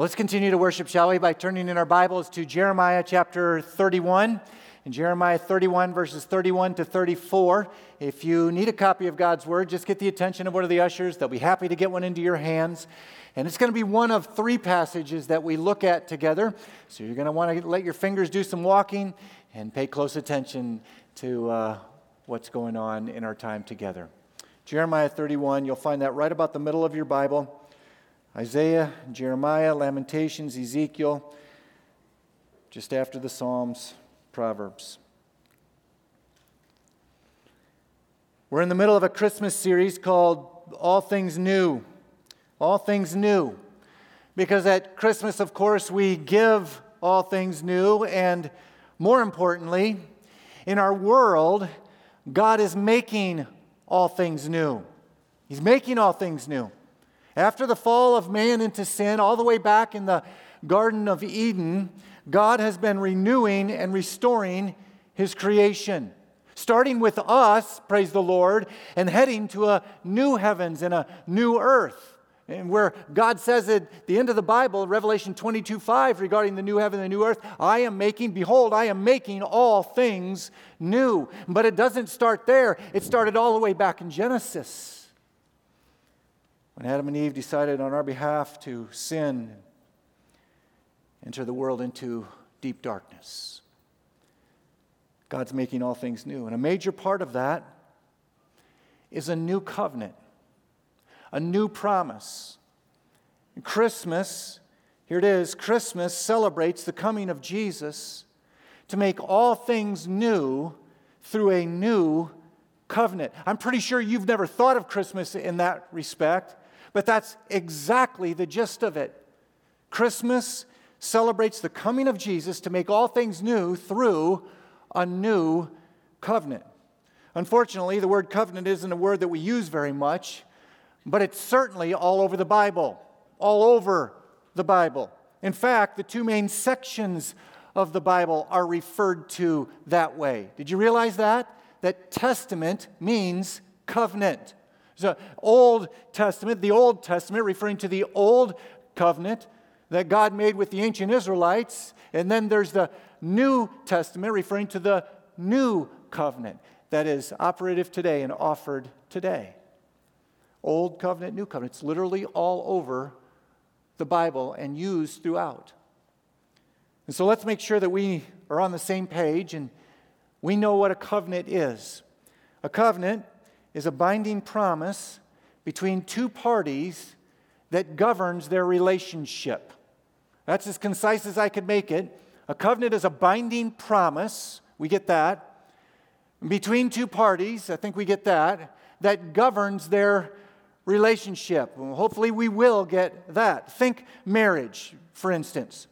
Let's continue to worship, shall we, by turning in our Bibles to Jeremiah chapter 31. In Jeremiah 31, verses 31 to 34. If you need a copy of God's Word, just get the attention of one of the ushers. They'll be happy to get one into your hands. And it's going to be one of three passages that we look at together. So you're going to want to let your fingers do some walking and pay close attention to uh, what's going on in our time together. Jeremiah 31, you'll find that right about the middle of your Bible. Isaiah, Jeremiah, Lamentations, Ezekiel, just after the Psalms, Proverbs. We're in the middle of a Christmas series called All Things New. All Things New. Because at Christmas, of course, we give all things new, and more importantly, in our world, God is making all things new. He's making all things new. After the fall of man into sin, all the way back in the Garden of Eden, God has been renewing and restoring his creation. Starting with us, praise the Lord, and heading to a new heavens and a new earth. And where God says at the end of the Bible, Revelation 22 5, regarding the new heaven and the new earth, I am making, behold, I am making all things new. But it doesn't start there, it started all the way back in Genesis. When Adam and Eve decided on our behalf to sin, enter the world into deep darkness, God's making all things new. And a major part of that is a new covenant, a new promise. Christmas, here it is Christmas celebrates the coming of Jesus to make all things new through a new covenant. I'm pretty sure you've never thought of Christmas in that respect. But that's exactly the gist of it. Christmas celebrates the coming of Jesus to make all things new through a new covenant. Unfortunately, the word covenant isn't a word that we use very much, but it's certainly all over the Bible. All over the Bible. In fact, the two main sections of the Bible are referred to that way. Did you realize that? That testament means covenant. So, Old Testament, the Old Testament, referring to the Old Covenant that God made with the ancient Israelites. And then there's the New Testament, referring to the New Covenant that is operative today and offered today. Old Covenant, New Covenant. It's literally all over the Bible and used throughout. And so let's make sure that we are on the same page and we know what a covenant is. A covenant is a binding promise between two parties that governs their relationship. That's as concise as I could make it. A covenant is a binding promise, we get that, between two parties, I think we get that, that governs their relationship. Well, hopefully, we will get that. Think marriage, for instance.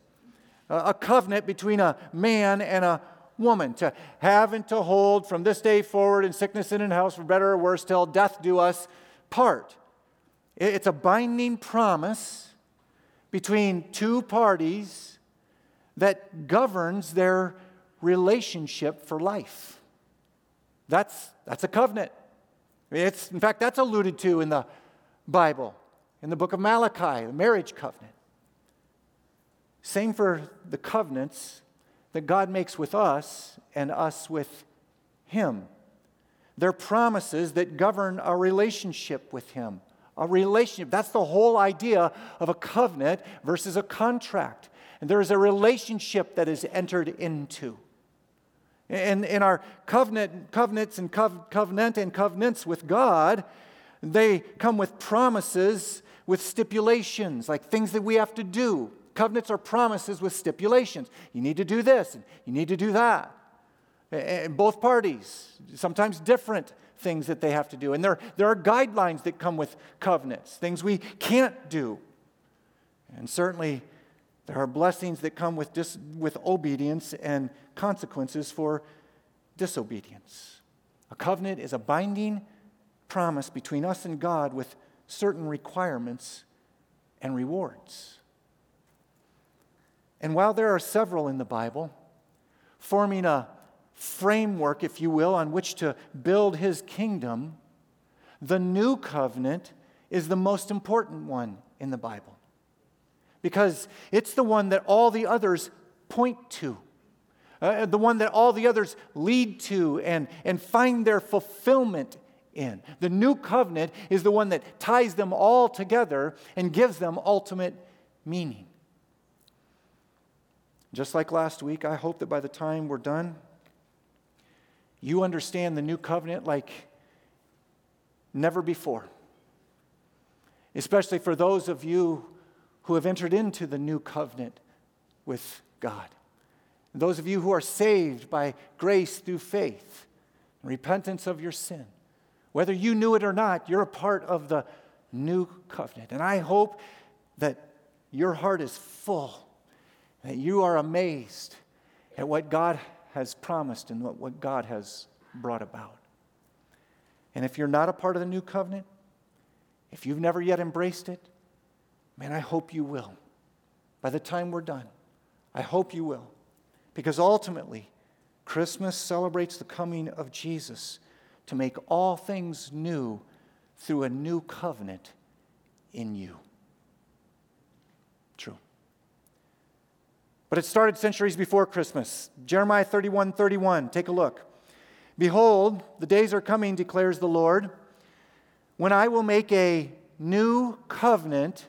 A covenant between a man and a woman to have and to hold from this day forward in sickness and in health, for better or worse, till death do us part. It's a binding promise between two parties that governs their relationship for life. That's, that's a covenant. It's, in fact, that's alluded to in the Bible, in the book of Malachi, the marriage covenant. Same for the covenants that God makes with us and us with Him. They're promises that govern our relationship with Him. A relationship. That's the whole idea of a covenant versus a contract. And there is a relationship that is entered into. And in our covenant, covenants and covenant and covenants with God, they come with promises, with stipulations, like things that we have to do. Covenants are promises with stipulations. You need to do this, and you need to do that. And both parties, sometimes different things that they have to do. And there, there are guidelines that come with covenants, things we can't do. And certainly, there are blessings that come with, dis, with obedience and consequences for disobedience. A covenant is a binding promise between us and God with certain requirements and rewards. And while there are several in the Bible, forming a framework, if you will, on which to build his kingdom, the new covenant is the most important one in the Bible. because it's the one that all the others point to, uh, the one that all the others lead to and, and find their fulfillment in. The new covenant is the one that ties them all together and gives them ultimate meaning. Just like last week, I hope that by the time we're done, you understand the new covenant like never before. Especially for those of you who have entered into the new covenant with God. Those of you who are saved by grace through faith, repentance of your sin. Whether you knew it or not, you're a part of the new covenant. And I hope that your heart is full, that you are amazed at what God has promised and what, what God has brought about. And if you're not a part of the new covenant, if you've never yet embraced it, man, I hope you will. By the time we're done, I hope you will. Because ultimately, Christmas celebrates the coming of Jesus to make all things new through a new covenant in you. True. But it started centuries before Christmas. Jeremiah 31 31. Take a look. Behold, the days are coming, declares the Lord, when I will make a new covenant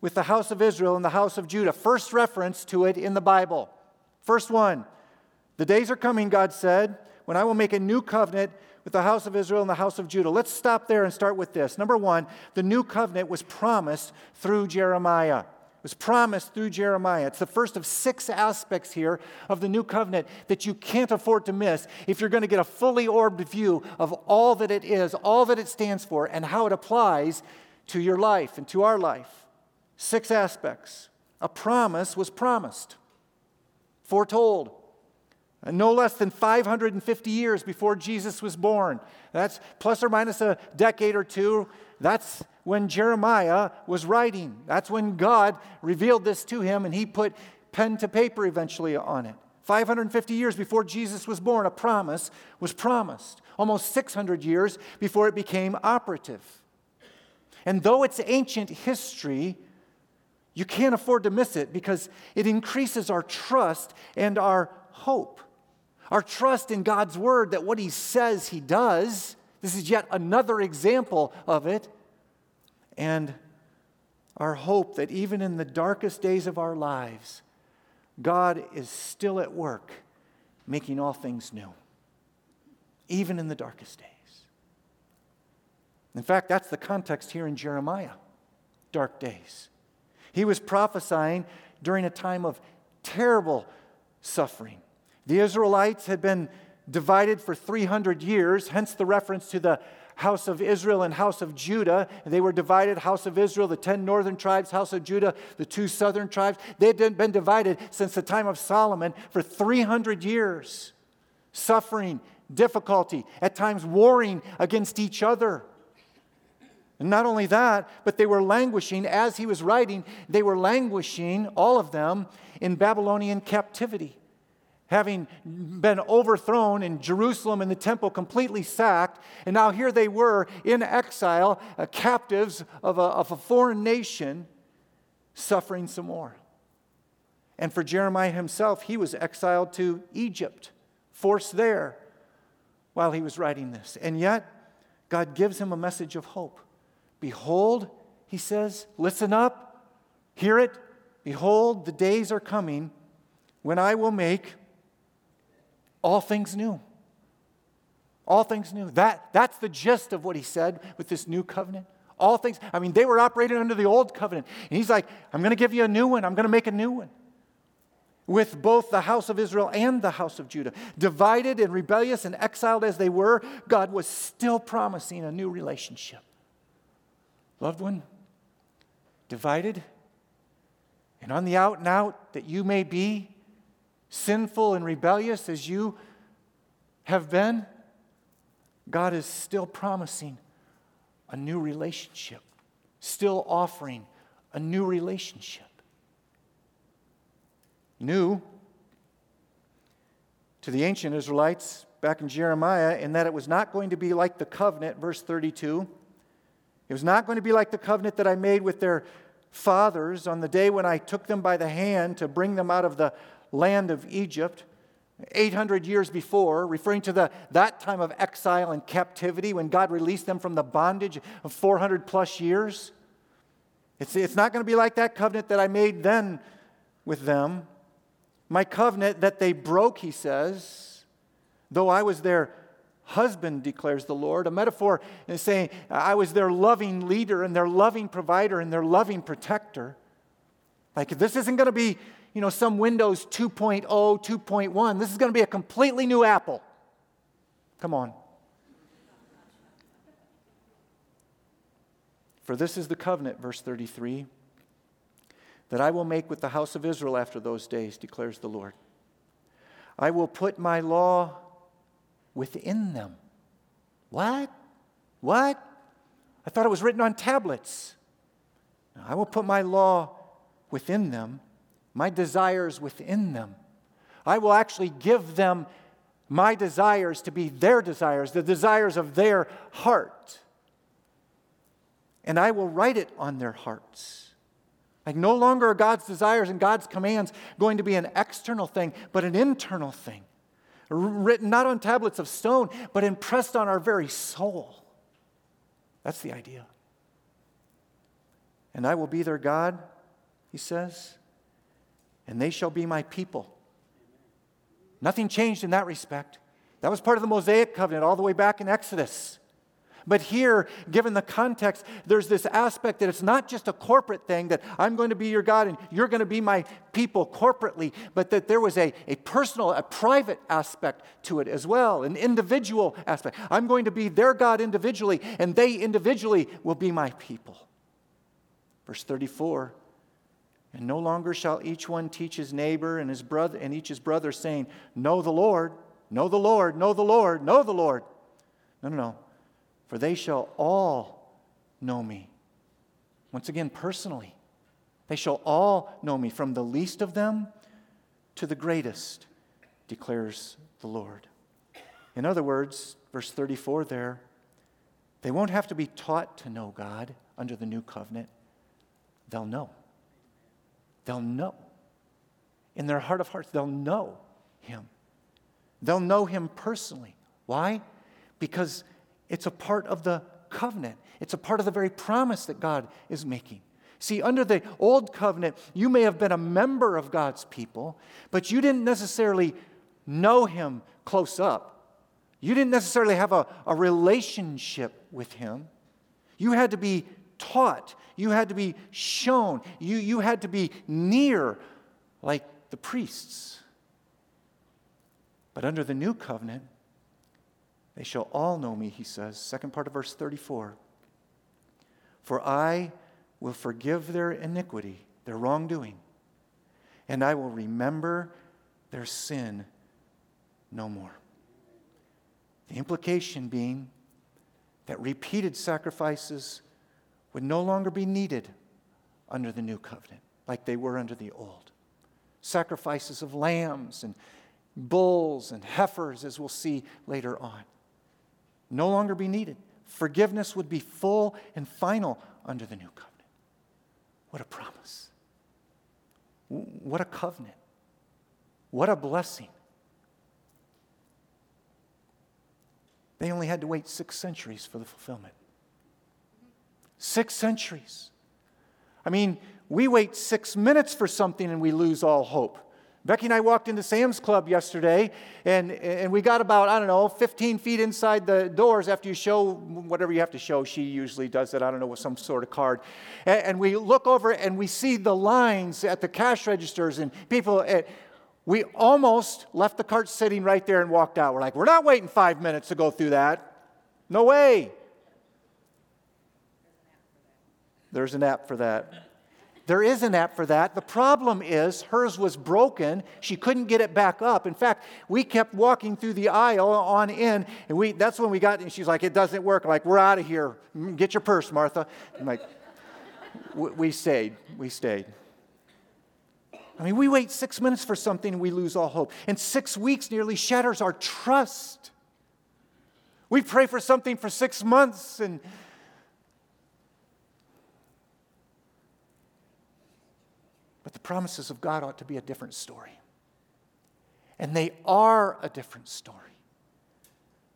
with the house of Israel and the house of Judah. First reference to it in the Bible. First one. The days are coming, God said, when I will make a new covenant with the house of Israel and the house of Judah. Let's stop there and start with this. Number one, the new covenant was promised through Jeremiah. Was promised through Jeremiah. It's the first of six aspects here of the new covenant that you can't afford to miss if you're going to get a fully orbed view of all that it is, all that it stands for, and how it applies to your life and to our life. Six aspects. A promise was promised, foretold, no less than 550 years before Jesus was born. That's plus or minus a decade or two. That's when Jeremiah was writing. That's when God revealed this to him and he put pen to paper eventually on it. 550 years before Jesus was born, a promise was promised. Almost 600 years before it became operative. And though it's ancient history, you can't afford to miss it because it increases our trust and our hope. Our trust in God's word that what he says he does. This is yet another example of it. And our hope that even in the darkest days of our lives, God is still at work making all things new, even in the darkest days. In fact, that's the context here in Jeremiah dark days. He was prophesying during a time of terrible suffering the Israelites had been divided for 300 years, hence the reference to the house of Israel and house of Judah. And They were divided house of Israel, the 10 northern tribes, house of Judah, the two southern tribes. They had been divided since the time of Solomon for 300 years. Suffering, difficulty, at times warring against each other. And not only that, but they were languishing, as he was writing, they were languishing, all of them, in Babylonian captivity having been overthrown in Jerusalem and the temple completely sacked. And now here they were in exile, uh, captives of a, of a foreign nation, suffering some more. And for Jeremiah himself, he was exiled to Egypt, forced there while he was writing this. And yet, God gives him a message of hope. Behold, he says, listen up, hear it. Behold, the days are coming when I will make all things new. All things new. That, that's the gist of what he said with this new covenant. All things, I mean, they were operating under the old covenant. And he's like, I'm going to give you a new one. I'm going to make a new one. With both the house of Israel and the house of Judah. Divided and rebellious and exiled as they were, God was still promising a new relationship. Loved one, divided and on the out and out that you may be, sinful and rebellious as you have been, God is still promising a new relationship, still offering a new relationship. New to the ancient Israelites back in Jeremiah, in that it was not going to be like the covenant, verse 32. It was not going to be like the covenant that I made with their fathers on the day when I took them by the hand to bring them out of the land of Egypt. 800 years before, referring to the, that time of exile and captivity when God released them from the bondage of 400 plus years. It's, it's not going to be like that covenant that I made then with them. My covenant that they broke, he says, though I was their husband, declares the Lord. A metaphor is saying, I was their loving leader and their loving provider and their loving protector. Like, this isn't going to be, you know, some Windows 2.0, 2.1. This is going to be a completely new Apple. Come on. For this is the covenant, verse 33, that I will make with the house of Israel after those days, declares the Lord. I will put my law within them. What? What? I thought it was written on tablets. I will put my law within them, my desires within them. I will actually give them my desires to be their desires, the desires of their heart. And I will write it on their hearts. Like no longer are God's desires and God's commands going to be an external thing, but an internal thing written not on tablets of stone, but impressed on our very soul. That's the idea. And I will be their God, he says, and they shall be my people. Nothing changed in that respect. That was part of the Mosaic covenant all the way back in Exodus. But here, given the context, there's this aspect that it's not just a corporate thing that I'm going to be your God and you're going to be my people corporately, but that there was a, a personal, a private aspect to it as well, an individual aspect. I'm going to be their God individually, and they individually will be my people. Verse 34 And no longer shall each one teach his neighbor and his brother and each his brother, saying, Know the Lord, know the Lord, know the Lord, know the Lord. No, no, no for they shall all know me. Once again, personally, they shall all know me, from the least of them to the greatest, declares the Lord. In other words, verse 34 there, they won't have to be taught to know God under the new covenant. They'll know. They'll know. In their heart of hearts, they'll know Him. They'll know Him personally. Why? Because it's a part of the covenant, it's a part of the very promise that God is making. See, under the old covenant, you may have been a member of God's people, but you didn't necessarily know Him close up. You didn't necessarily have a, a relationship with Him. You had to be taught, you had to be shown, you, you had to be near, like the priests. But under the new covenant, they shall all know me, he says. Second part of verse 34. For I will forgive their iniquity, their wrongdoing, and I will remember their sin no more. The implication being that repeated sacrifices would no longer be needed under the new covenant like they were under the old. Sacrifices of lambs and bulls and heifers, as we'll see later on no longer be needed. Forgiveness would be full and final under the new covenant. What a promise. What a covenant. What a blessing. They only had to wait six centuries for the fulfillment. Six centuries. I mean, we wait six minutes for something and we lose all hope. Becky and I walked into Sam's Club yesterday, and, and we got about, I don't know, 15 feet inside the doors after you show whatever you have to show. She usually does it, I don't know, with some sort of card. And, and we look over and we see the lines at the cash registers, and people, eh, we almost left the cart sitting right there and walked out. We're like, we're not waiting five minutes to go through that. No way. There's an app for that. There is an app for that. The problem is hers was broken. She couldn't get it back up. In fact, we kept walking through the aisle on in, and we, that's when we got, and she's like, it doesn't work. I'm like, we're out of here. Mm, get your purse, Martha. I'm like, we stayed. We stayed. I mean, we wait six minutes for something and we lose all hope. And six weeks nearly shatters our trust. We pray for something for six months and But the promises of God ought to be a different story. And they are a different story.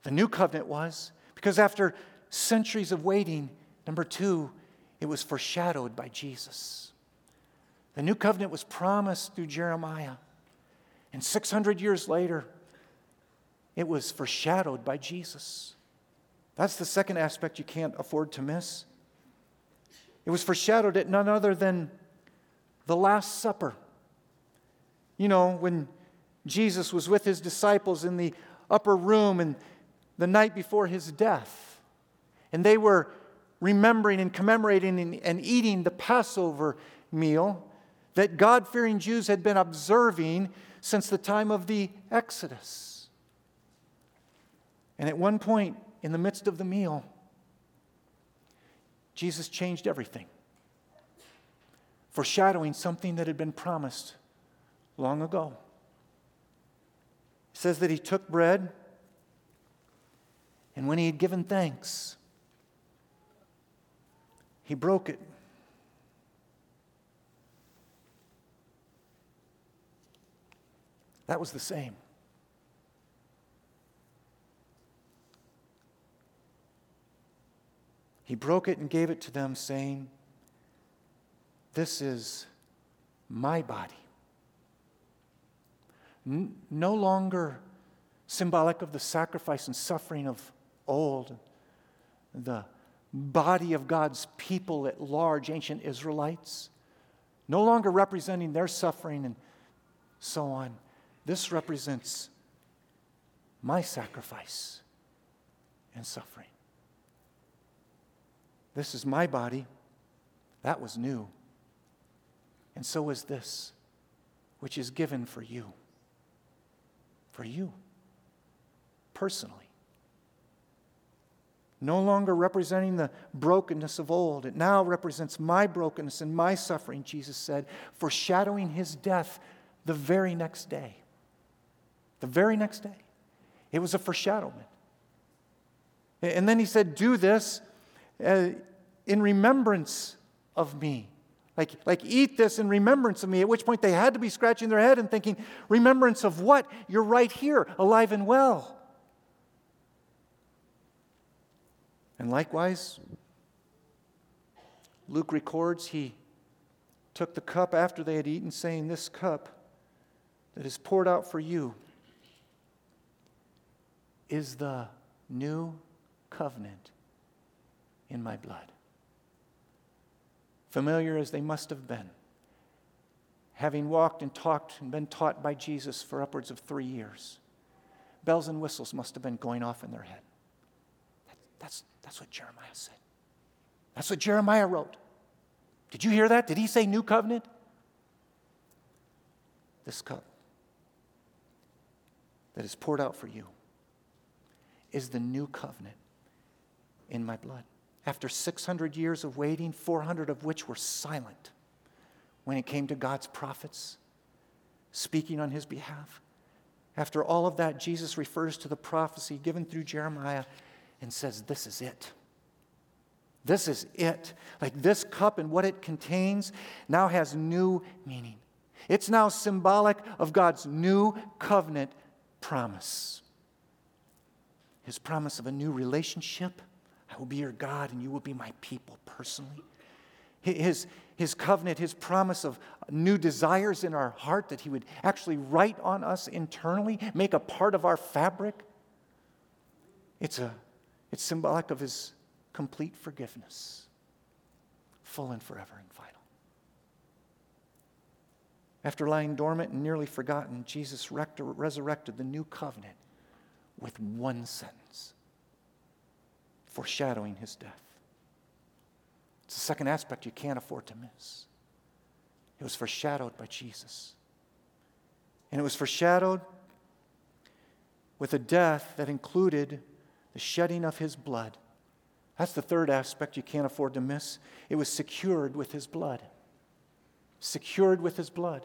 The new covenant was, because after centuries of waiting, number two, it was foreshadowed by Jesus. The new covenant was promised through Jeremiah. And 600 years later, it was foreshadowed by Jesus. That's the second aspect you can't afford to miss. It was foreshadowed at none other than the Last Supper. You know, when Jesus was with his disciples in the upper room and the night before his death, and they were remembering and commemorating and, eating the Passover meal that God fearing Jews had been observing since the time of the Exodus. And at one point in the midst of the meal, Jesus changed everything, foreshadowing something that had been promised long ago. It says that he took bread, and when he had given thanks, he broke it. That was the same. He broke it and gave it to them, saying, This is my body. N- no longer symbolic of the sacrifice and suffering of old, the body of God's people at large, ancient Israelites, no longer representing their suffering and so on. This represents my sacrifice and suffering. This is my body. That was new. And so is this, which is given for you. For you, personally. No longer representing the brokenness of old. It now represents my brokenness and my suffering, Jesus said, foreshadowing his death the very next day. The very next day. It was a foreshadowment. And then he said, Do this uh, in remembrance of me. Like, like, eat this in remembrance of me. At which point they had to be scratching their head and thinking, Remembrance of what? You're right here, alive and well. And likewise, Luke records he took the cup after they had eaten, saying, This cup that is poured out for you is the new covenant in my blood. Familiar as they must have been, having walked and talked and been taught by Jesus for upwards of three years, bells and whistles must have been going off in their head. That's, that's what Jeremiah said. That's what Jeremiah wrote. Did you hear that? Did he say new covenant? This cup that is poured out for you is the new covenant in my blood. After 600 years of waiting, 400 of which were silent when it came to God's prophets speaking on his behalf. After all of that, Jesus refers to the prophecy given through Jeremiah and says, This is it. This is it. Like this cup and what it contains now has new meaning. It's now symbolic of God's new covenant promise. His promise of a new relationship I will be your God and you will be my people personally. His, his covenant, his promise of new desires in our heart that he would actually write on us internally, make a part of our fabric. It's, a, it's symbolic of his complete forgiveness, full and forever and final. After lying dormant and nearly forgotten, Jesus resurrected the new covenant with one sentence foreshadowing his death. It's the second aspect you can't afford to miss. It was foreshadowed by Jesus. And it was foreshadowed with a death that included the shedding of his blood. That's the third aspect you can't afford to miss. It was secured with his blood. Secured with his blood.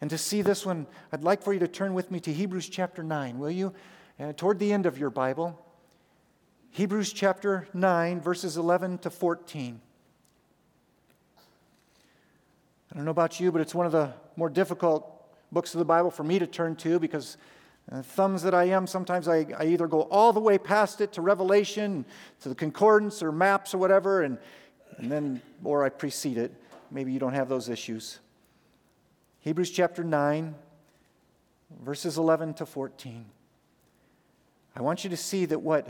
And to see this one, I'd like for you to turn with me to Hebrews chapter 9, will you? Uh, toward the end of your Bible. Hebrews chapter 9, verses 11 to 14. I don't know about you, but it's one of the more difficult books of the Bible for me to turn to because uh, thumbs that I am, sometimes I, I either go all the way past it to Revelation, to the concordance or maps or whatever, and, and then, or I precede it. Maybe you don't have those issues. Hebrews chapter 9, verses 11 to 14. I want you to see that what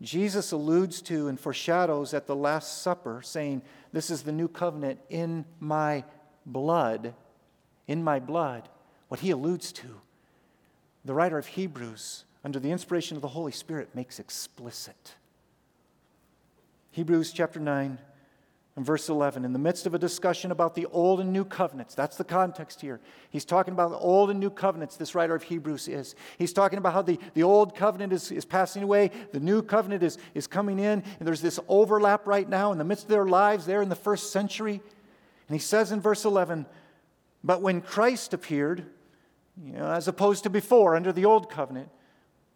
Jesus alludes to and foreshadows at the Last Supper, saying, This is the new covenant in my blood, in my blood, what he alludes to the writer of Hebrews, under the inspiration of the Holy Spirit, makes explicit. Hebrews chapter 9 and verse 11, in the midst of a discussion about the old and new covenants, that's the context here. He's talking about the old and new covenants, this writer of Hebrews is. He's talking about how the, the old covenant is, is passing away, the new covenant is, is coming in, and there's this overlap right now in the midst of their lives there in the first century. And he says in verse 11, But when Christ appeared, you know, as opposed to before under the old covenant.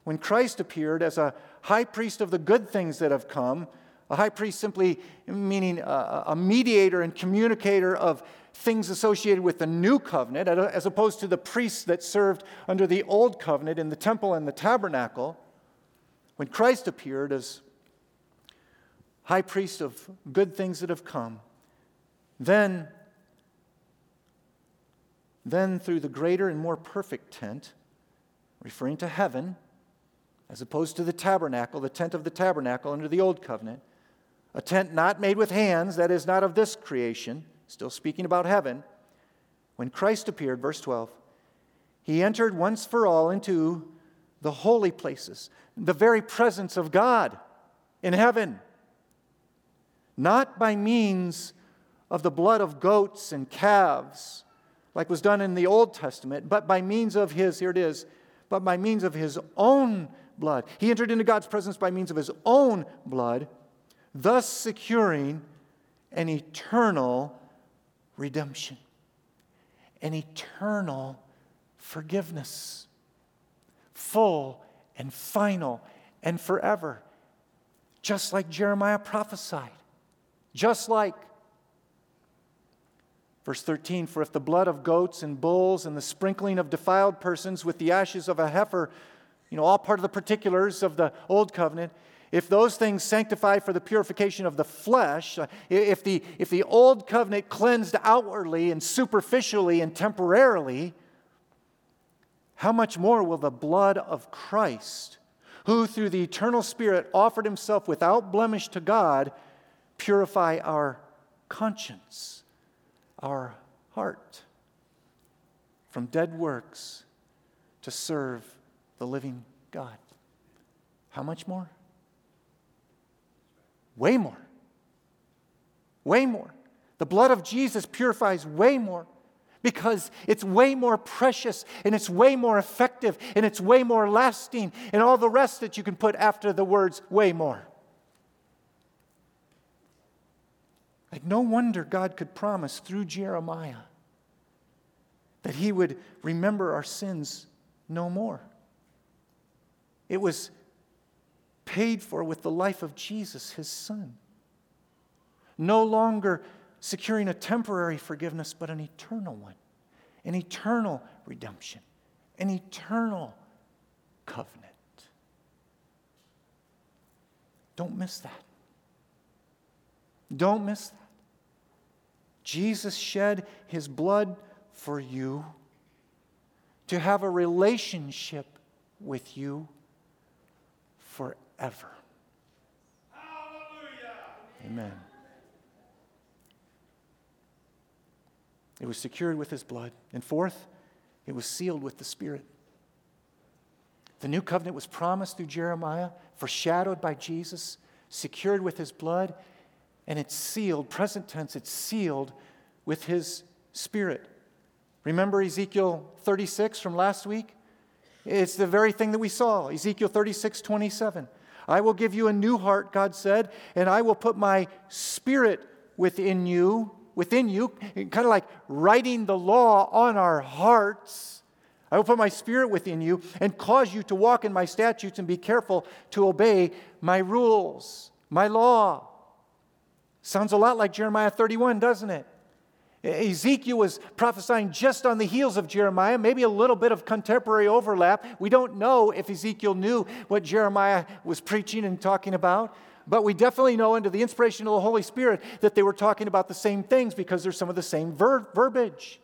When Christ appeared as a high priest of the good things that have come, a high priest simply meaning a, a mediator and communicator of things associated with the new covenant, as opposed to the priests that served under the old covenant in the temple and the tabernacle. When Christ appeared as high priest of good things that have come, then then, through the greater and more perfect tent, referring to heaven, as opposed to the tabernacle, the tent of the tabernacle under the old covenant, a tent not made with hands, that is, not of this creation, still speaking about heaven, when Christ appeared, verse 12, he entered once for all into the holy places, the very presence of God in heaven, not by means of the blood of goats and calves like was done in the Old Testament, but by means of his, here it is, but by means of his own blood. He entered into God's presence by means of his own blood, thus securing an eternal redemption, an eternal forgiveness, full and final and forever, just like Jeremiah prophesied, just like Verse 13 For if the blood of goats and bulls and the sprinkling of defiled persons with the ashes of a heifer, you know, all part of the particulars of the old covenant, if those things sanctify for the purification of the flesh, uh, if the, if the old covenant cleansed outwardly and superficially and temporarily, how much more will the blood of Christ, who through the eternal Spirit offered himself without blemish to God, purify our conscience? our heart from dead works to serve the living God. How much more? Way more. Way more. The blood of Jesus purifies way more because it's way more precious and it's way more effective and it's way more lasting and all the rest that you can put after the words way more. Like, no wonder God could promise through Jeremiah that he would remember our sins no more. It was paid for with the life of Jesus, his son. No longer securing a temporary forgiveness, but an eternal one, an eternal redemption, an eternal covenant. Don't miss that. Don't miss that. Jesus shed his blood for you to have a relationship with you forever. Hallelujah. Amen. It was secured with his blood. And fourth, it was sealed with the Spirit. The new covenant was promised through Jeremiah, foreshadowed by Jesus, secured with his blood, and it's sealed, present tense, it's sealed with his spirit. Remember Ezekiel 36 from last week? It's the very thing that we saw. Ezekiel 36, 27. I will give you a new heart, God said, and I will put my spirit within you, within you, kind of like writing the law on our hearts. I will put my spirit within you and cause you to walk in my statutes and be careful to obey my rules, my law. Sounds a lot like Jeremiah 31, doesn't it? Ezekiel was prophesying just on the heels of Jeremiah, maybe a little bit of contemporary overlap. We don't know if Ezekiel knew what Jeremiah was preaching and talking about, but we definitely know under the inspiration of the Holy Spirit that they were talking about the same things because there's some of the same ver- verbiage.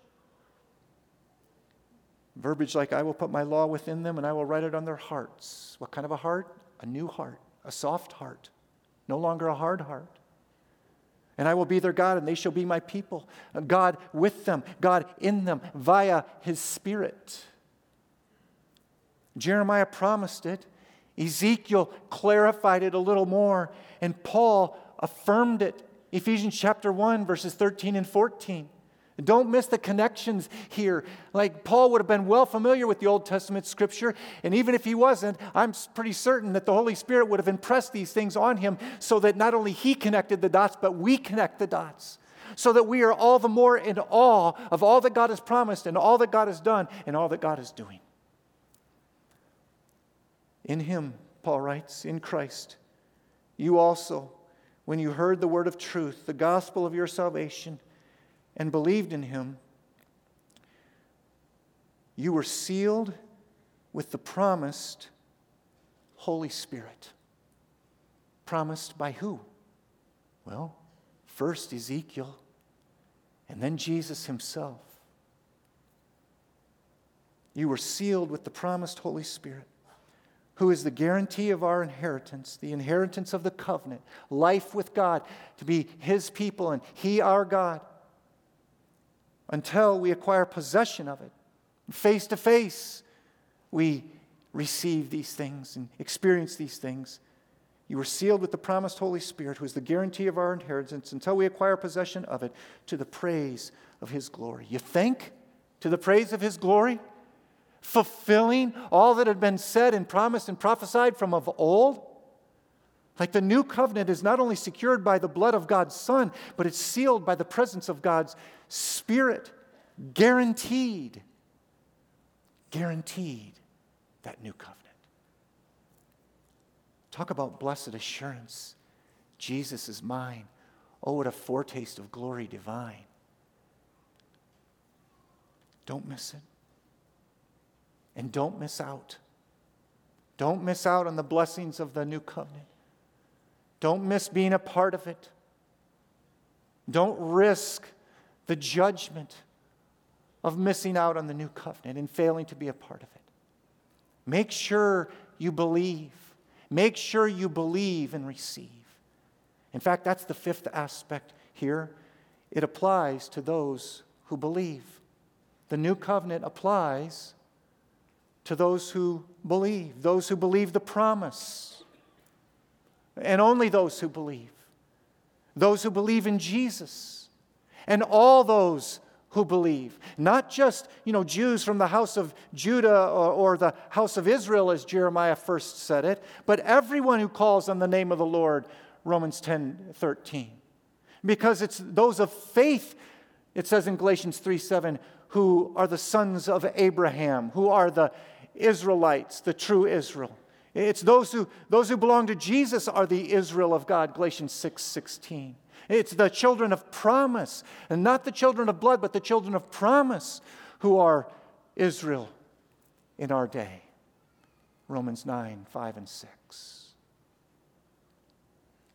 Verbiage like, I will put my law within them and I will write it on their hearts. What kind of a heart? A new heart, a soft heart, no longer a hard heart. And I will be their God, and they shall be my people. God with them, God in them, via his Spirit. Jeremiah promised it. Ezekiel clarified it a little more, and Paul affirmed it. Ephesians chapter 1, verses 13 and 14. Don't miss the connections here. Like Paul would have been well familiar with the Old Testament scripture, and even if he wasn't, I'm pretty certain that the Holy Spirit would have impressed these things on him so that not only he connected the dots, but we connect the dots. So that we are all the more in awe of all that God has promised and all that God has done and all that God is doing. In him, Paul writes, in Christ, you also, when you heard the word of truth, the gospel of your salvation, and believed in him, you were sealed with the promised Holy Spirit. Promised by who? Well, first Ezekiel, and then Jesus himself. You were sealed with the promised Holy Spirit, who is the guarantee of our inheritance, the inheritance of the covenant, life with God, to be his people and he our God until we acquire possession of it. Face to face, we receive these things and experience these things. You were sealed with the promised Holy Spirit, who is the guarantee of our inheritance, until we acquire possession of it to the praise of His glory. You think? To the praise of His glory? Fulfilling all that had been said and promised and prophesied from of old? Like the new covenant is not only secured by the blood of God's Son, but it's sealed by the presence of God's Spirit. Guaranteed. Guaranteed that new covenant. Talk about blessed assurance. Jesus is mine. Oh, what a foretaste of glory divine. Don't miss it. And don't miss out. Don't miss out on the blessings of the new covenant. Don't miss being a part of it. Don't risk the judgment of missing out on the new covenant and failing to be a part of it. Make sure you believe. Make sure you believe and receive. In fact, that's the fifth aspect here. It applies to those who believe. The new covenant applies to those who believe, those who believe the promise and only those who believe. Those who believe in Jesus. And all those who believe. Not just, you know, Jews from the house of Judah or, or, the house of Israel, as Jeremiah first said it, but everyone who calls on the name of the Lord, Romans 10 13. Because it's those of faith, it says in Galatians 3 7, who are the sons of Abraham, who are the Israelites, the true Israel. It's those who, those who belong to Jesus are the Israel of God, Galatians 6 16. It's the children of promise, and not the children of blood, but the children of promise who are Israel in our day. Romans 9 5 and 6.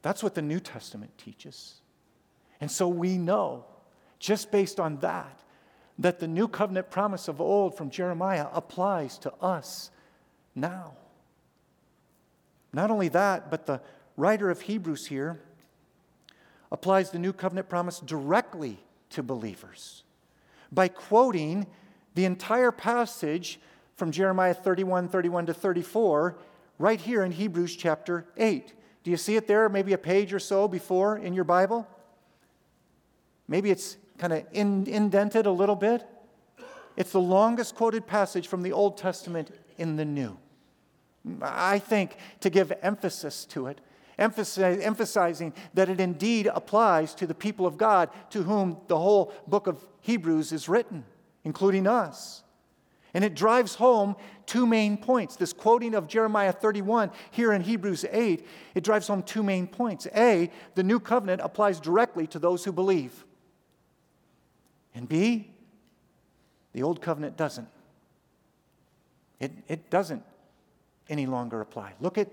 That's what the New Testament teaches. And so we know, just based on that, that the new covenant promise of old from Jeremiah applies to us now. Not only that, but the writer of Hebrews here applies the new covenant promise directly to believers by quoting the entire passage from Jeremiah 31 31 to 34 right here in Hebrews chapter 8. Do you see it there, maybe a page or so before in your Bible? Maybe it's kind of in, indented a little bit. It's the longest quoted passage from the Old Testament in the New. I think to give emphasis to it, emphasizing that it indeed applies to the people of God to whom the whole book of Hebrews is written, including us. And it drives home two main points. This quoting of Jeremiah 31 here in Hebrews 8, it drives home two main points. A, the new covenant applies directly to those who believe. And B, the old covenant doesn't. It, it doesn't any longer apply. Look at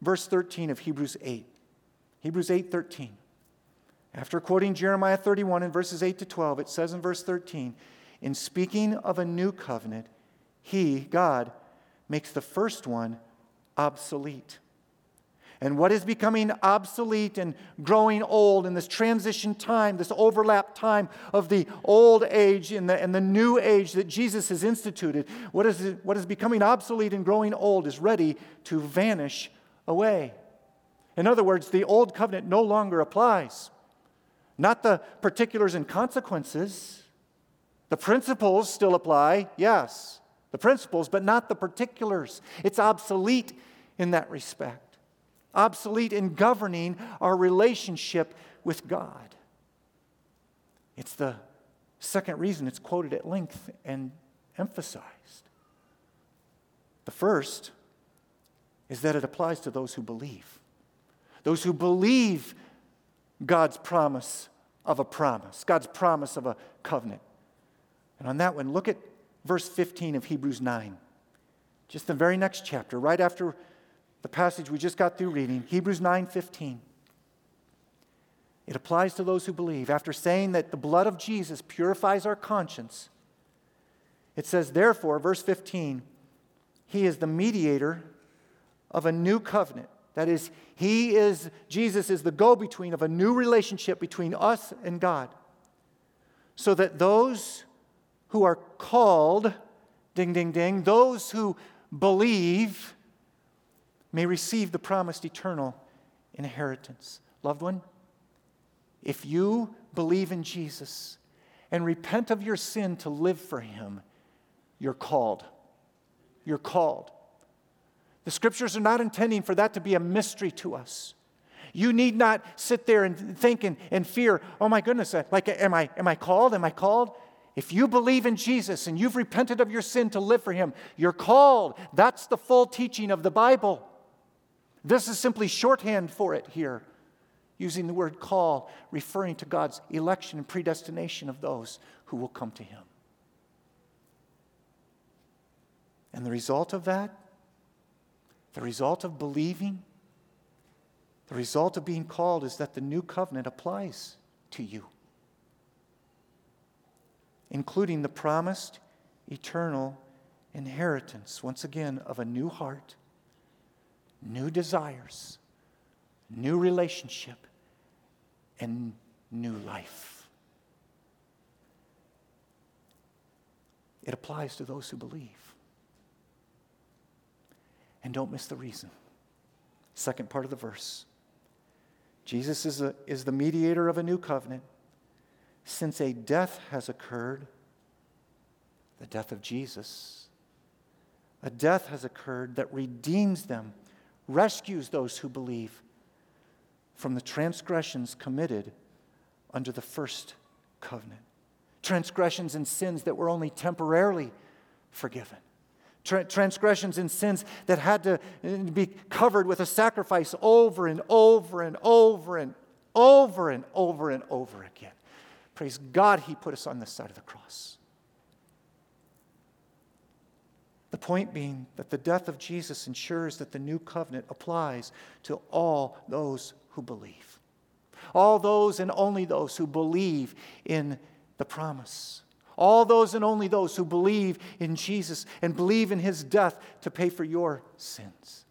verse 13 of Hebrews 8. Hebrews 8 13. After quoting Jeremiah 31 in verses 8 to 12, it says in verse 13, In speaking of a new covenant, He, God, makes the first one obsolete. And what is becoming obsolete and growing old in this transition time, this overlap time of the old age and the, and the new age that Jesus has instituted, what is, what is becoming obsolete and growing old is ready to vanish away. In other words, the old covenant no longer applies. Not the particulars and consequences. The principles still apply, yes, the principles, but not the particulars. It's obsolete in that respect, obsolete in governing our relationship with God. It's the second reason it's quoted at length and emphasized. The first is that it applies to those who believe. Those who believe God's promise of a promise, God's promise of a covenant. And on that one, look at verse 15 of Hebrews 9. Just the very next chapter, right after the passage we just got through reading, Hebrews 9:15. It applies to those who believe. After saying that the blood of Jesus purifies our conscience, it says, therefore, verse 15, he is the mediator of a new covenant that is, He is, Jesus is the go between of a new relationship between us and God. So that those who are called, ding, ding, ding, those who believe may receive the promised eternal inheritance. Loved one, if you believe in Jesus and repent of your sin to live for Him, you're called. You're called. The scriptures are not intending for that to be a mystery to us. You need not sit there and think and, and fear, oh my goodness, uh, like, am I, am I called? Am I called? If you believe in Jesus and you've repented of your sin to live for Him, you're called. That's the full teaching of the Bible. This is simply shorthand for it here, using the word call, referring to God's election and predestination of those who will come to Him. And the result of that the result of believing, the result of being called is that the new covenant applies to you, including the promised eternal inheritance, once again, of a new heart, new desires, new relationship, and new life. It applies to those who believe. And don't miss the reason. Second part of the verse Jesus is, a, is the mediator of a new covenant. Since a death has occurred, the death of Jesus, a death has occurred that redeems them, rescues those who believe from the transgressions committed under the first covenant. Transgressions and sins that were only temporarily forgiven transgressions and sins that had to uh, be covered with a sacrifice over and over and over and over and over and over again. Praise God, He put us on this side of the cross. The point being that the death of Jesus ensures that the new covenant applies to all those who believe. All those and only those who believe in the promise. All those and only those who believe in Jesus and believe in his death to pay for your sins.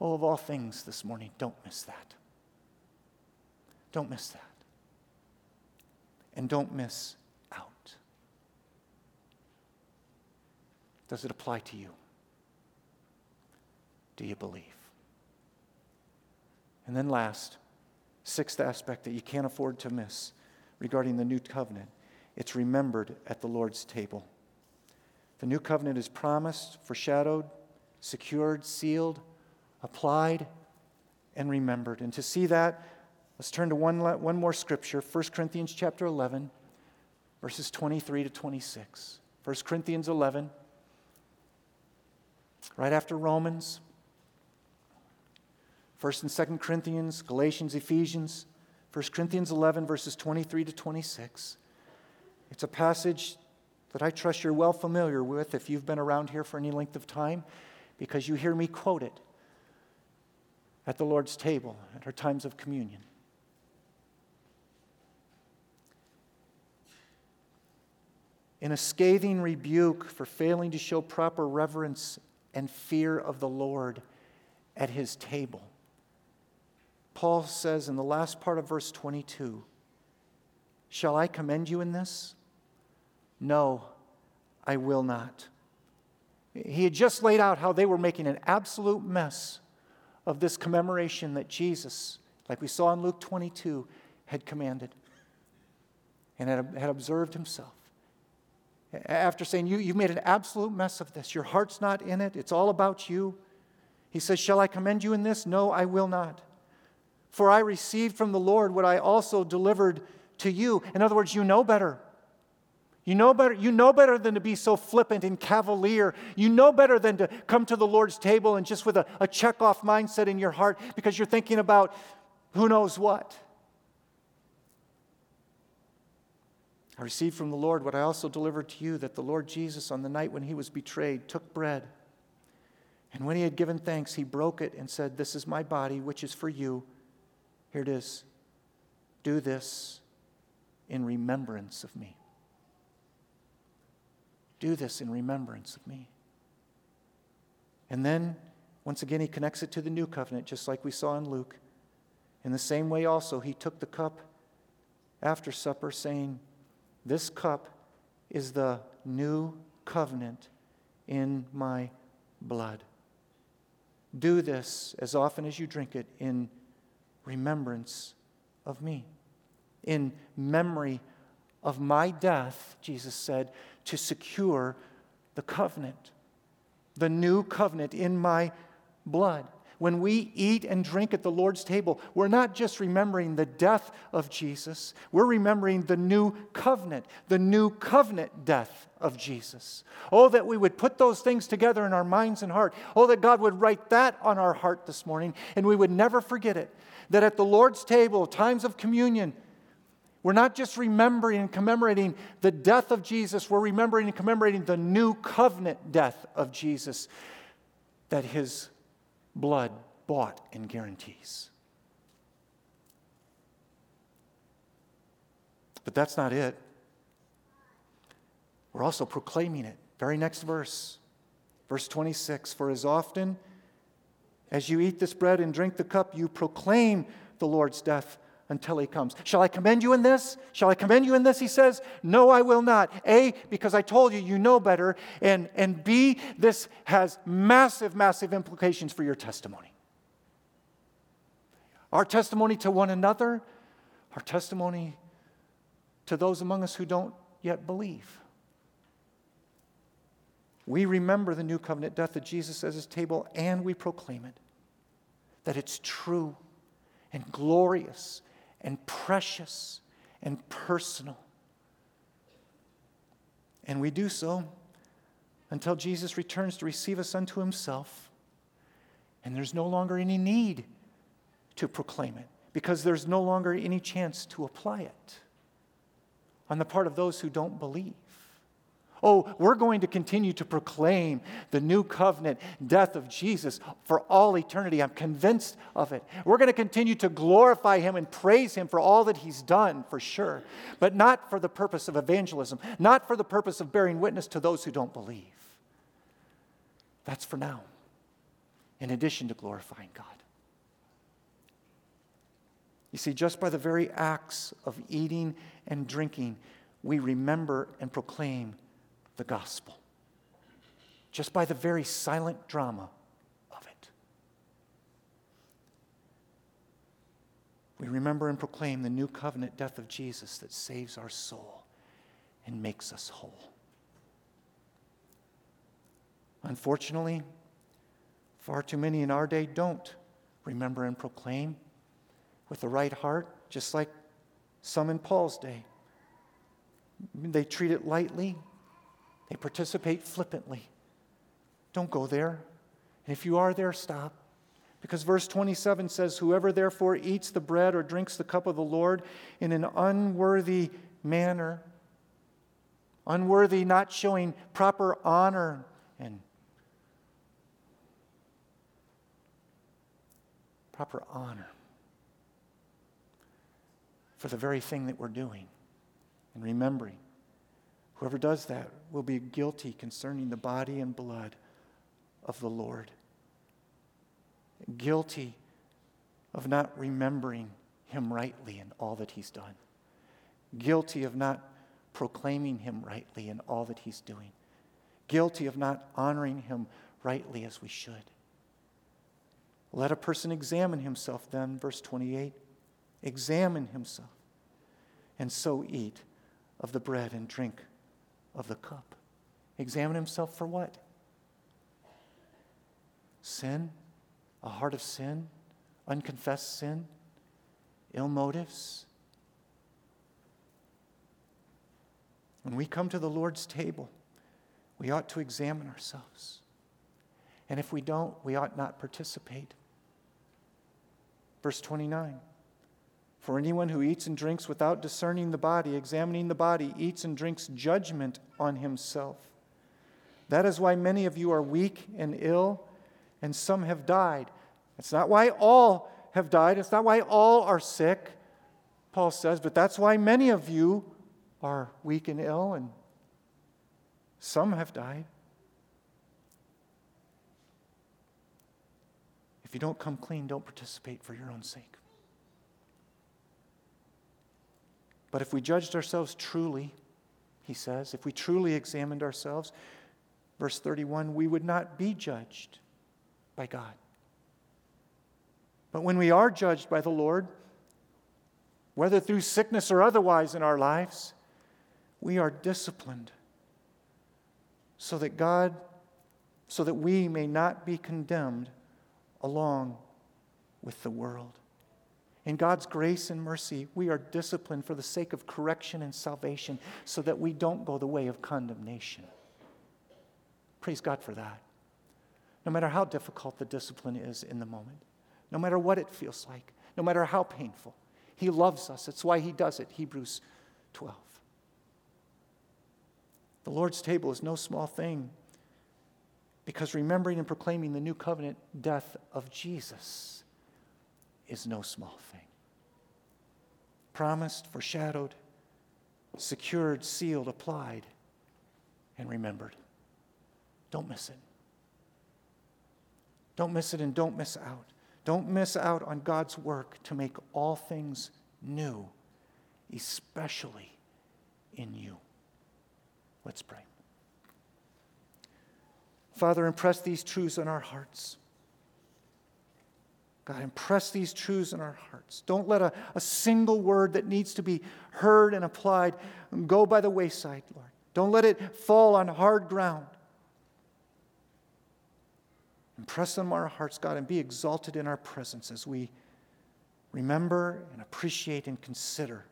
Oh, of all things this morning, don't miss that. Don't miss that. And don't miss out. Does it apply to you? Do you believe? And then, last, sixth aspect that you can't afford to miss regarding the new covenant it's remembered at the Lord's table. The new covenant is promised, foreshadowed, secured, sealed, applied, and remembered. And to see that, let's turn to one, one more scripture 1 Corinthians chapter 11, verses 23 to 26. 1 Corinthians 11, right after Romans, 1st and 2nd Corinthians, Galatians, Ephesians, 1 Corinthians 11, verses 23 to 26. It's a passage that I trust you're well familiar with if you've been around here for any length of time, because you hear me quote it at the Lord's table at our times of communion. In a scathing rebuke for failing to show proper reverence and fear of the Lord at his table, Paul says in the last part of verse 22 Shall I commend you in this? No, I will not. He had just laid out how they were making an absolute mess of this commemoration that Jesus, like we saw in Luke 22, had commanded and had, had observed himself. After saying, you, You've made an absolute mess of this, your heart's not in it, it's all about you. He says, Shall I commend you in this? No, I will not. For I received from the Lord what I also delivered to you. In other words, you know better. You know better, you know better than to be so flippant and cavalier. You know better than to come to the Lord's table and just with a, a check off mindset in your heart because you're thinking about who knows what. I received from the Lord what I also delivered to you that the Lord Jesus, on the night when he was betrayed, took bread. And when he had given thanks, he broke it and said, This is my body, which is for you. Here it is. Do this in remembrance of me. Do this in remembrance of me. And then, once again, he connects it to the new covenant, just like we saw in Luke. In the same way, also, he took the cup after supper, saying, This cup is the new covenant in my blood. Do this as often as you drink it in remembrance of me, in memory of my death, Jesus said, to secure the covenant, the new covenant in my blood. When we eat and drink at the Lord's table, we're not just remembering the death of Jesus, we're remembering the new covenant, the new covenant death of Jesus. Oh, that we would put those things together in our minds and heart. Oh, that God would write that on our heart this morning and we would never forget it. That at the Lord's table, times of communion, we're not just remembering and commemorating the death of Jesus, we're remembering and commemorating the new covenant death of Jesus that his blood bought and guarantees. But that's not it. We're also proclaiming it. Very next verse, verse 26 For as often as you eat this bread and drink the cup, you proclaim the Lord's death until he comes. Shall I commend you in this? Shall I commend you in this? He says, No, I will not. A, because I told you, you know better. And, and B, this has massive, massive implications for your testimony. Our testimony to one another, our testimony to those among us who don't yet believe. We remember the new covenant death of Jesus at his table and we proclaim it. That it's true and glorious and precious and personal. And we do so until Jesus returns to receive us unto himself. And there's no longer any need to proclaim it because there's no longer any chance to apply it on the part of those who don't believe. Oh, we're going to continue to proclaim the new covenant death of Jesus for all eternity. I'm convinced of it. We're going to continue to glorify him and praise him for all that he's done, for sure, but not for the purpose of evangelism, not for the purpose of bearing witness to those who don't believe. That's for now, in addition to glorifying God. You see, just by the very acts of eating and drinking, we remember and proclaim the gospel just by the very silent drama of it. We remember and proclaim the new covenant death of Jesus that saves our soul and makes us whole. Unfortunately, far too many in our day don't remember and proclaim with the right heart, just like some in Paul's day. They treat it lightly, they participate flippantly. Don't go there. And if you are there, stop. Because verse 27 says, Whoever therefore eats the bread or drinks the cup of the Lord in an unworthy manner unworthy, not showing proper honor and proper honor for the very thing that we're doing and remembering. Whoever does that will be guilty concerning the body and blood of the Lord. Guilty of not remembering him rightly in all that he's done. Guilty of not proclaiming him rightly in all that he's doing. Guilty of not honoring him rightly as we should. Let a person examine himself then, verse 28. Examine himself, and so eat of the bread and drink of the cup. Examine himself for what? Sin? A heart of sin? Unconfessed sin? Ill motives? When we come to the Lord's table, we ought to examine ourselves. And if we don't, we ought not participate. Verse 29 For anyone who eats and drinks without discerning the body, examining the body, eats and drinks judgment on himself. That is why many of you are weak and ill, and some have died. It's not why all have died, it's not why all are sick, Paul says, but that's why many of you are weak and ill, and some have died. If you don't come clean, don't participate for your own sake. But if we judged ourselves truly, he says, if we truly examined ourselves, verse 31, we would not be judged by God. But when we are judged by the Lord, whether through sickness or otherwise in our lives, we are disciplined so that God, so that we may not be condemned along with the world. In God's grace and mercy, we are disciplined for the sake of correction and salvation so that we don't go the way of condemnation. Praise God for that. No matter how difficult the discipline is in the moment, no matter what it feels like, no matter how painful, He loves us. That's why He does it. Hebrews 12. The Lord's table is no small thing because remembering and proclaiming the new covenant death of Jesus is no small thing. Promised, foreshadowed, secured, sealed, applied, and remembered. Don't miss it. Don't miss it and don't miss out. Don't miss out on God's work to make all things new, especially in you. Let's pray. Father, impress these truths on our hearts. God, impress these truths in our hearts. Don't let a, a single word that needs to be heard and applied go by the wayside, Lord. Don't let it fall on hard ground. Impress them on our hearts, God, and be exalted in our presence as we remember and appreciate and consider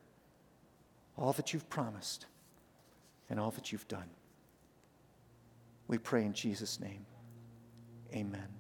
all that you've promised and all that you've done. We pray in Jesus' name. Amen.